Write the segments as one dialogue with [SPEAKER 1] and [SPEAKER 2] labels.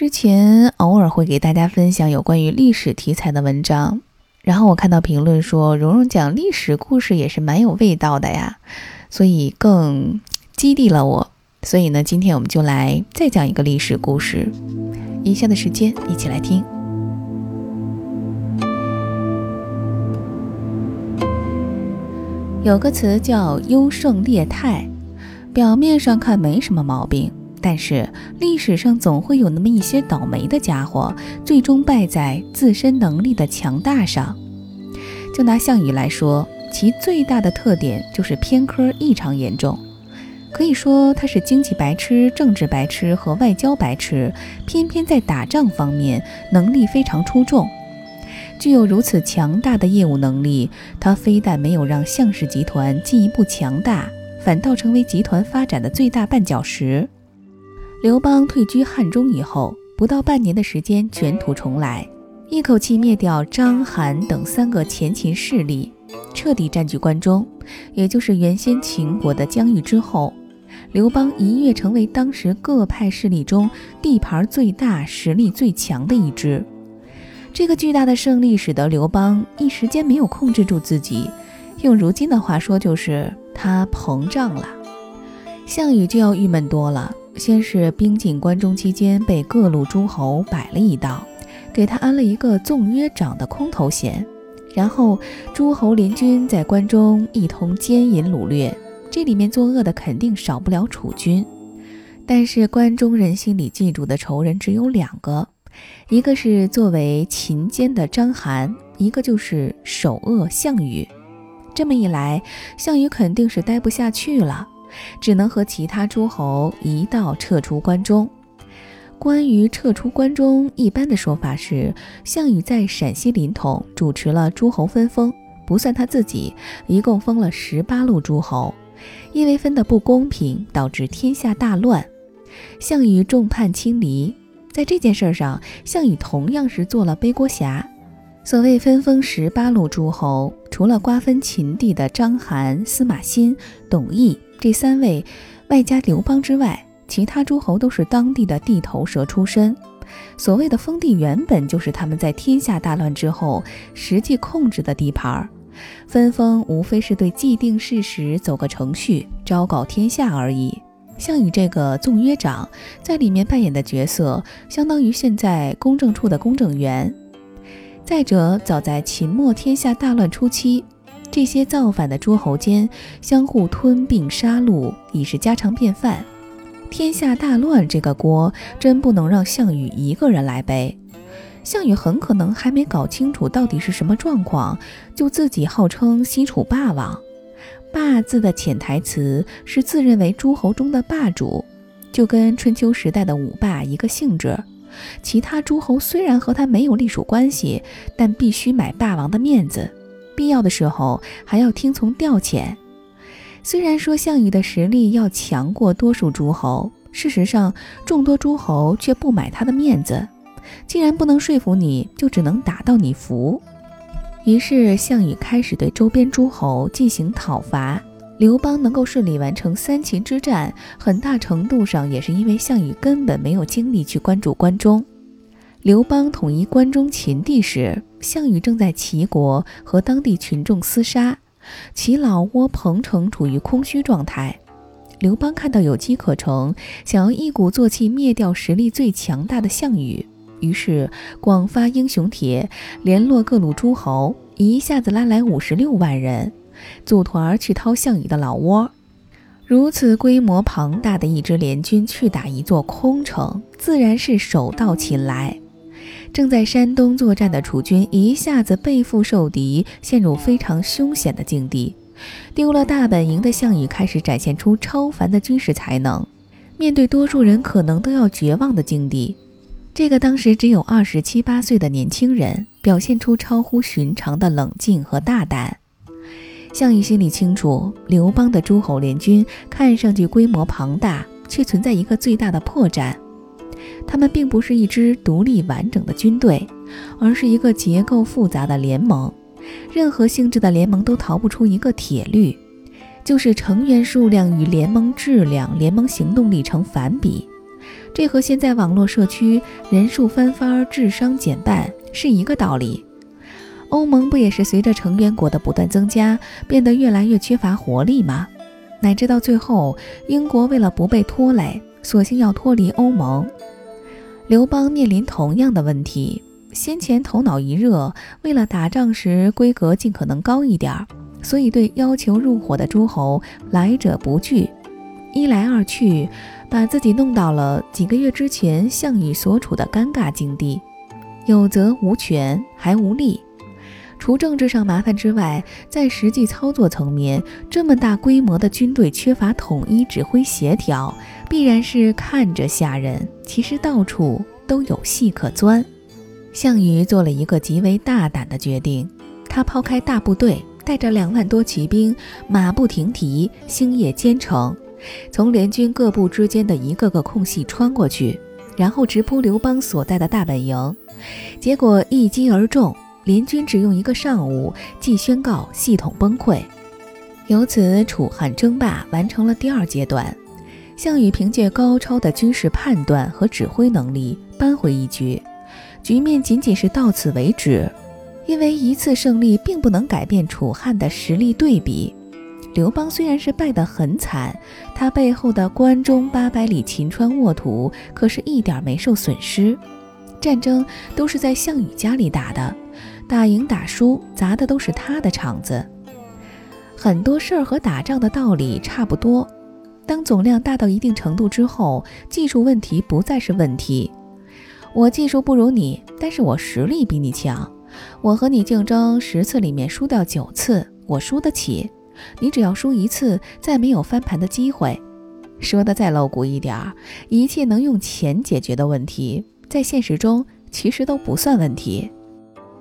[SPEAKER 1] 之前偶尔会给大家分享有关于历史题材的文章，然后我看到评论说蓉蓉讲历史故事也是蛮有味道的呀，所以更激励了我。所以呢，今天我们就来再讲一个历史故事。以下的时间一起来听。有个词叫优胜劣汰，表面上看没什么毛病。但是历史上总会有那么一些倒霉的家伙，最终败在自身能力的强大上。就拿项羽来说，其最大的特点就是偏科异常严重，可以说他是经济白痴、政治白痴和外交白痴，偏偏在打仗方面能力非常出众。具有如此强大的业务能力，他非但没有让项氏集团进一步强大，反倒成为集团发展的最大绊脚石。刘邦退居汉中以后，不到半年的时间，卷土重来，一口气灭掉章邯等三个前秦势力，彻底占据关中，也就是原先秦国的疆域之后，刘邦一跃成为当时各派势力中地盘最大、实力最强的一支。这个巨大的胜利使得刘邦一时间没有控制住自己，用如今的话说，就是他膨胀了。项羽就要郁闷多了。先是兵进关中期间被各路诸侯摆了一道，给他安了一个纵约长的空头衔，然后诸侯联军在关中一通奸淫掳掠，这里面作恶的肯定少不了楚军。但是关中人心里记住的仇人只有两个，一个是作为秦奸的章邯，一个就是首恶项羽。这么一来，项羽肯定是待不下去了。只能和其他诸侯一道撤出关中。关于撤出关中，一般的说法是，项羽在陕西临潼主持了诸侯分封，不算他自己，一共封了十八路诸侯。因为分的不公平，导致天下大乱，项羽众叛亲离。在这件事上，项羽同样是做了背锅侠。所谓分封十八路诸侯，除了瓜分秦地的章邯、司马欣、董翳。这三位，外加刘邦之外，其他诸侯都是当地的地头蛇出身。所谓的封地，原本就是他们在天下大乱之后实际控制的地盘儿。分封无非是对既定事实走个程序，昭告天下而已。项羽这个纵约长，在里面扮演的角色，相当于现在公证处的公证员。再者，早在秦末天下大乱初期。这些造反的诸侯间相互吞并杀戮已是家常便饭，天下大乱这个锅真不能让项羽一个人来背。项羽很可能还没搞清楚到底是什么状况，就自己号称西楚霸王。霸字的潜台词是自认为诸侯中的霸主，就跟春秋时代的五霸一个性质。其他诸侯虽然和他没有隶属关系，但必须买霸王的面子。必要的时候还要听从调遣。虽然说项羽的实力要强过多数诸侯，事实上众多诸侯却不买他的面子。既然不能说服你，就只能打到你服。于是项羽开始对周边诸侯进行讨伐。刘邦能够顺利完成三秦之战，很大程度上也是因为项羽根本没有精力去关注关中。刘邦统一关中秦地时，项羽正在齐国和当地群众厮杀，其老窝彭城处于空虚状态。刘邦看到有机可乘，想要一鼓作气灭掉实力最强大的项羽，于是广发英雄帖，联络各路诸侯，一下子拉来五十六万人，组团去掏项羽的老窝。如此规模庞大的一支联军去打一座空城，自然是手到擒来。正在山东作战的楚军一下子背负受敌，陷入非常凶险的境地。丢了大本营的项羽开始展现出超凡的军事才能，面对多数人可能都要绝望的境地，这个当时只有二十七八岁的年轻人表现出超乎寻常的冷静和大胆。项羽心里清楚，刘邦的诸侯联军看上去规模庞大，却存在一个最大的破绽。他们并不是一支独立完整的军队，而是一个结构复杂的联盟。任何性质的联盟都逃不出一个铁律，就是成员数量与联盟质量、联盟行动力成反比。这和现在网络社区人数翻番、智商减半是一个道理。欧盟不也是随着成员国的不断增加，变得越来越缺乏活力吗？乃至到最后，英国为了不被拖累，索性要脱离欧盟。刘邦面临同样的问题，先前头脑一热，为了打仗时规格尽可能高一点，所以对要求入伙的诸侯来者不拒，一来二去，把自己弄到了几个月之前项羽所处的尴尬境地，有则无权，还无力。除政治上麻烦之外，在实际操作层面，这么大规模的军队缺乏统一指挥协调，必然是看着吓人。其实到处都有戏可钻。项羽做了一个极为大胆的决定，他抛开大部队，带着两万多骑兵，马不停蹄，星夜兼程，从联军各部之间的一个个空隙穿过去，然后直扑刘邦所在的大本营。结果一击而中。联军只用一个上午，即宣告系统崩溃。由此，楚汉争霸完成了第二阶段。项羽凭借高超的军事判断和指挥能力扳回一局，局面仅仅是到此为止。因为一次胜利并不能改变楚汉的实力对比。刘邦虽然是败得很惨，他背后的关中八百里秦川沃土可是一点没受损失。战争都是在项羽家里打的。打赢打输砸的都是他的场子，很多事儿和打仗的道理差不多。当总量大到一定程度之后，技术问题不再是问题。我技术不如你，但是我实力比你强。我和你竞争十次里面输掉九次，我输得起。你只要输一次，再没有翻盘的机会。说的再露骨一点儿，一切能用钱解决的问题，在现实中其实都不算问题。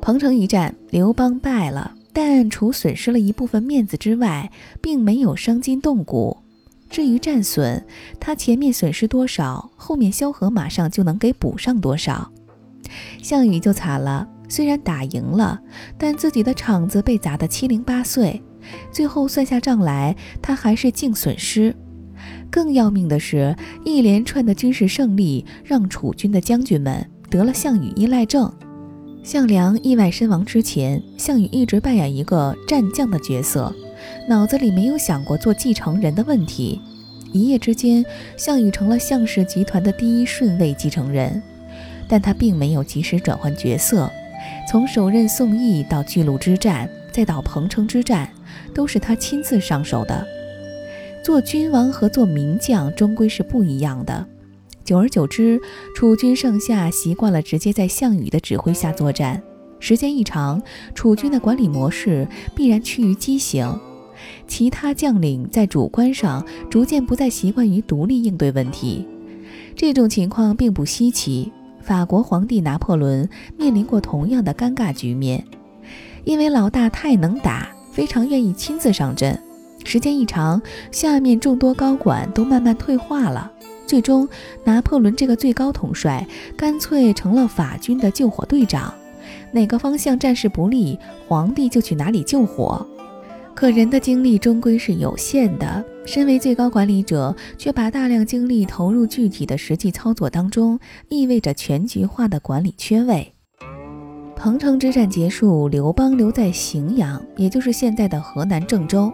[SPEAKER 1] 彭城一战，刘邦败了，但除损失了一部分面子之外，并没有伤筋动骨。至于战损，他前面损失多少，后面萧何马上就能给补上多少。项羽就惨了，虽然打赢了，但自己的场子被砸得七零八碎，最后算下账来，他还是净损失。更要命的是，一连串的军事胜利让楚军的将军们得了项羽依赖症。项梁意外身亡之前，项羽一直扮演一个战将的角色，脑子里没有想过做继承人的问题。一夜之间，项羽成了项氏集团的第一顺位继承人，但他并没有及时转换角色。从首任宋义到巨鹿之战，再到彭城之战，都是他亲自上手的。做君王和做名将终归是不一样的。久而久之，楚军上下习惯了直接在项羽的指挥下作战，时间一长，楚军的管理模式必然趋于畸形。其他将领在主观上逐渐不再习惯于独立应对问题，这种情况并不稀奇。法国皇帝拿破仑面临过同样的尴尬局面，因为老大太能打，非常愿意亲自上阵，时间一长，下面众多高管都慢慢退化了。最终，拿破仑这个最高统帅干脆成了法军的救火队长，哪个方向战事不利，皇帝就去哪里救火。可人的精力终归是有限的，身为最高管理者，却把大量精力投入具体的实际操作当中，意味着全局化的管理缺位。彭城之战结束，刘邦留在荥阳，也就是现在的河南郑州，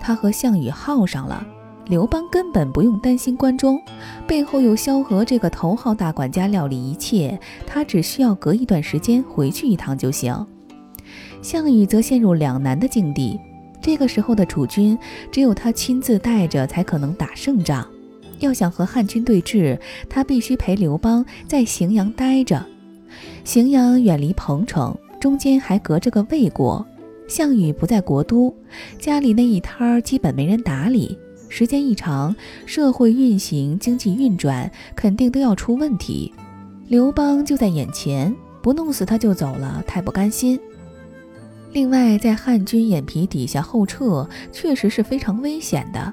[SPEAKER 1] 他和项羽耗上了。刘邦根本不用担心关中，背后有萧何这个头号大管家料理一切，他只需要隔一段时间回去一趟就行。项羽则陷入两难的境地，这个时候的楚军只有他亲自带着才可能打胜仗。要想和汉军对峙，他必须陪刘邦在荥阳待着。荥阳远离彭城，中间还隔着个魏国，项羽不在国都，家里那一摊儿基本没人打理。时间一长，社会运行、经济运转肯定都要出问题。刘邦就在眼前，不弄死他就走了，太不甘心。另外，在汉军眼皮底下后撤，确实是非常危险的。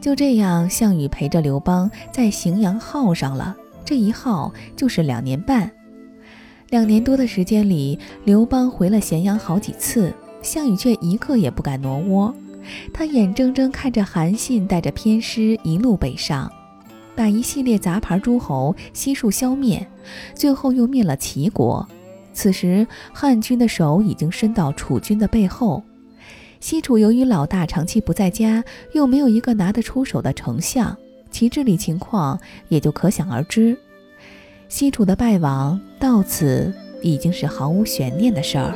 [SPEAKER 1] 就这样，项羽陪着刘邦在荥阳耗上了，这一耗就是两年半。两年多的时间里，刘邦回了咸阳好几次，项羽却一刻也不敢挪窝。他眼睁睁看着韩信带着偏师一路北上，把一系列杂牌诸侯悉数消灭，最后又灭了齐国。此时，汉军的手已经伸到楚军的背后。西楚由于老大长期不在家，又没有一个拿得出手的丞相，其治理情况也就可想而知。西楚的败亡到此已经是毫无悬念的事儿。